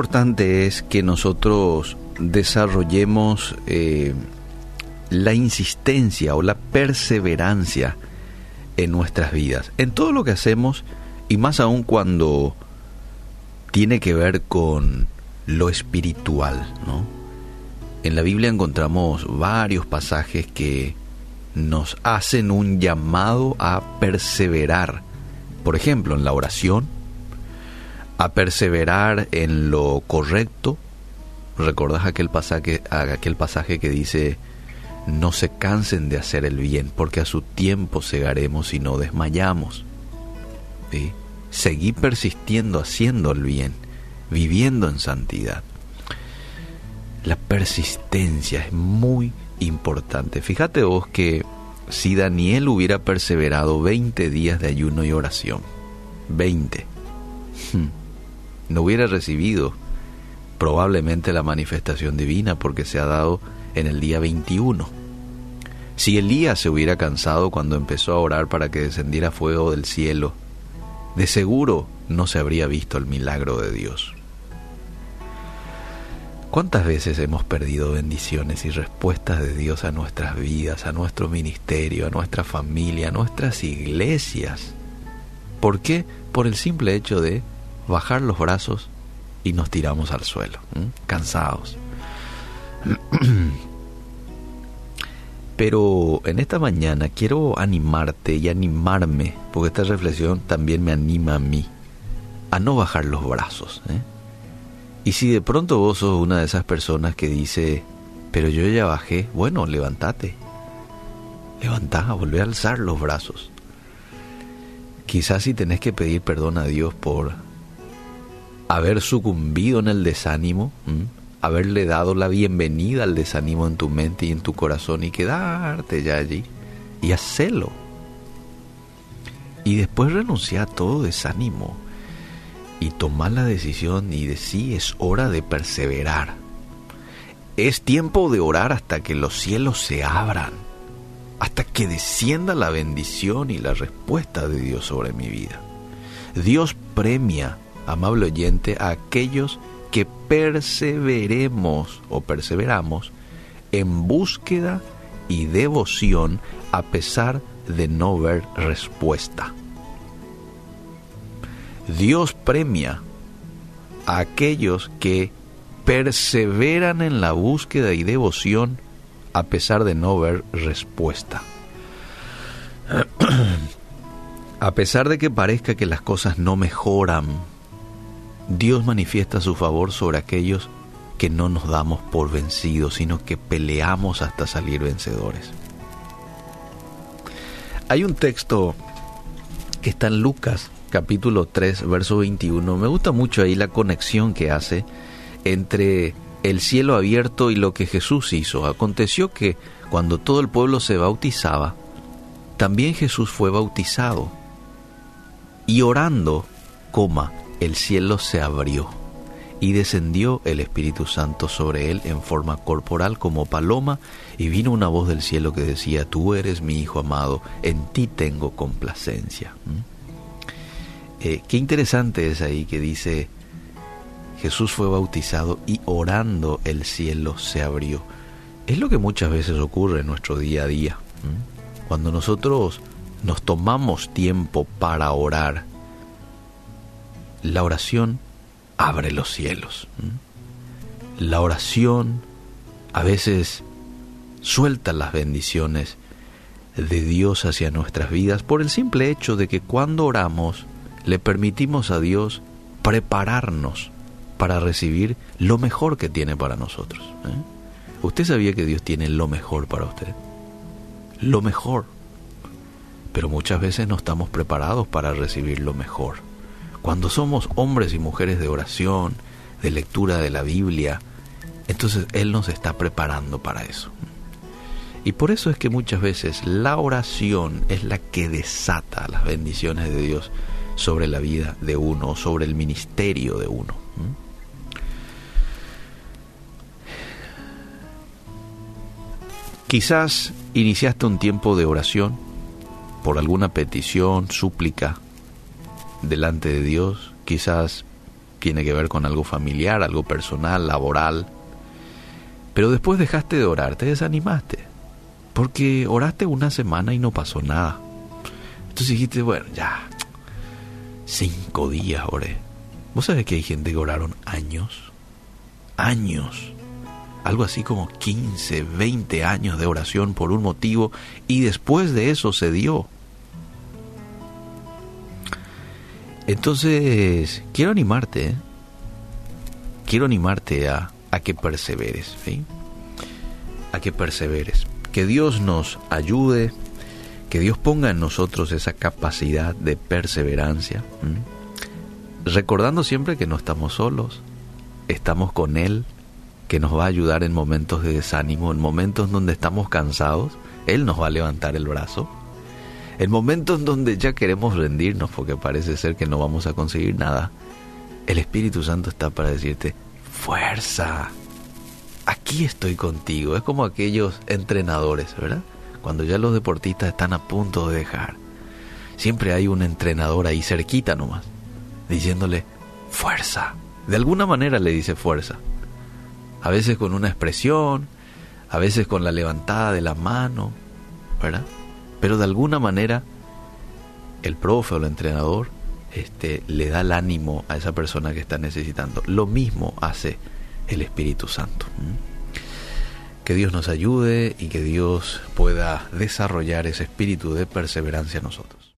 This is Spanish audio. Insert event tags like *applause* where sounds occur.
importante es que nosotros desarrollemos eh, la insistencia o la perseverancia en nuestras vidas, en todo lo que hacemos y más aún cuando tiene que ver con lo espiritual. En la Biblia encontramos varios pasajes que nos hacen un llamado a perseverar. Por ejemplo, en la oración, a perseverar en lo correcto. ¿Recordás aquel pasaje, aquel pasaje que dice, no se cansen de hacer el bien, porque a su tiempo segaremos y no desmayamos? Seguí persistiendo haciendo el bien, viviendo en santidad. La persistencia es muy importante. Fíjate vos que si Daniel hubiera perseverado 20 días de ayuno y oración, 20, hmm, no hubiera recibido probablemente la manifestación divina porque se ha dado en el día 21. Si Elías se hubiera cansado cuando empezó a orar para que descendiera fuego del cielo, de seguro no se habría visto el milagro de Dios. ¿Cuántas veces hemos perdido bendiciones y respuestas de Dios a nuestras vidas, a nuestro ministerio, a nuestra familia, a nuestras iglesias? ¿Por qué? Por el simple hecho de bajar los brazos y nos tiramos al suelo, cansados. *clears throat* Pero en esta mañana quiero animarte y animarme, porque esta reflexión también me anima a mí, a no bajar los brazos. ¿eh? Y si de pronto vos sos una de esas personas que dice, pero yo ya bajé, bueno, levántate. Levantá, volvé a alzar los brazos. Quizás si tenés que pedir perdón a Dios por haber sucumbido en el desánimo, haberle dado la bienvenida al desánimo en tu mente y en tu corazón y quedarte ya allí y hacerlo. Y después renunciar a todo desánimo y tomar la decisión y decir es hora de perseverar. Es tiempo de orar hasta que los cielos se abran, hasta que descienda la bendición y la respuesta de Dios sobre mi vida. Dios premia, amable oyente, a aquellos que perseveremos o perseveramos en búsqueda y devoción a pesar de no ver respuesta. Dios premia a aquellos que perseveran en la búsqueda y devoción a pesar de no ver respuesta. *clears throat* a pesar de que parezca que las cosas no mejoran, Dios manifiesta su favor sobre aquellos que no nos damos por vencidos, sino que peleamos hasta salir vencedores. Hay un texto que está en Lucas capítulo 3, verso 21, me gusta mucho ahí la conexión que hace entre el cielo abierto y lo que Jesús hizo. Aconteció que cuando todo el pueblo se bautizaba, también Jesús fue bautizado. Y orando, coma, el cielo se abrió y descendió el Espíritu Santo sobre él en forma corporal como paloma, y vino una voz del cielo que decía, Tú eres mi Hijo amado, en ti tengo complacencia. ¿Mm? Eh, qué interesante es ahí que dice, Jesús fue bautizado y orando el cielo se abrió. Es lo que muchas veces ocurre en nuestro día a día. Cuando nosotros nos tomamos tiempo para orar, la oración abre los cielos. La oración a veces suelta las bendiciones de Dios hacia nuestras vidas por el simple hecho de que cuando oramos le permitimos a Dios prepararnos para recibir lo mejor que tiene para nosotros. ¿eh? ¿Usted sabía que Dios tiene lo mejor para usted? Lo mejor. Pero muchas veces no estamos preparados para recibir lo mejor. Cuando somos hombres y mujeres de oración, de lectura de la Biblia, entonces Él nos está preparando para eso. Y por eso es que muchas veces la oración es la que desata las bendiciones de Dios sobre la vida de uno, sobre el ministerio de uno. Quizás iniciaste un tiempo de oración por alguna petición, súplica delante de Dios. Quizás tiene que ver con algo familiar, algo personal, laboral. Pero después dejaste de orar, te desanimaste. Porque oraste una semana y no pasó nada. Entonces dijiste, bueno, ya, cinco días oré. ¿Vos sabés que hay gente que oraron años? Años. Algo así como 15, 20 años de oración por un motivo y después de eso se dio. Entonces, quiero animarte, ¿eh? quiero animarte a, a que perseveres, a que perseveres. Que Dios nos ayude, que Dios ponga en nosotros esa capacidad de perseverancia, recordando siempre que no estamos solos, estamos con Él, que nos va a ayudar en momentos de desánimo, en momentos donde estamos cansados, Él nos va a levantar el brazo. En momentos donde ya queremos rendirnos porque parece ser que no vamos a conseguir nada, el Espíritu Santo está para decirte, fuerza, aquí estoy contigo. Es como aquellos entrenadores, ¿verdad? Cuando ya los deportistas están a punto de dejar. Siempre hay un entrenador ahí cerquita nomás, diciéndole, fuerza. De alguna manera le dice fuerza. A veces con una expresión, a veces con la levantada de la mano, ¿verdad? Pero de alguna manera el profe o el entrenador este, le da el ánimo a esa persona que está necesitando. Lo mismo hace el Espíritu Santo. Que Dios nos ayude y que Dios pueda desarrollar ese espíritu de perseverancia en nosotros.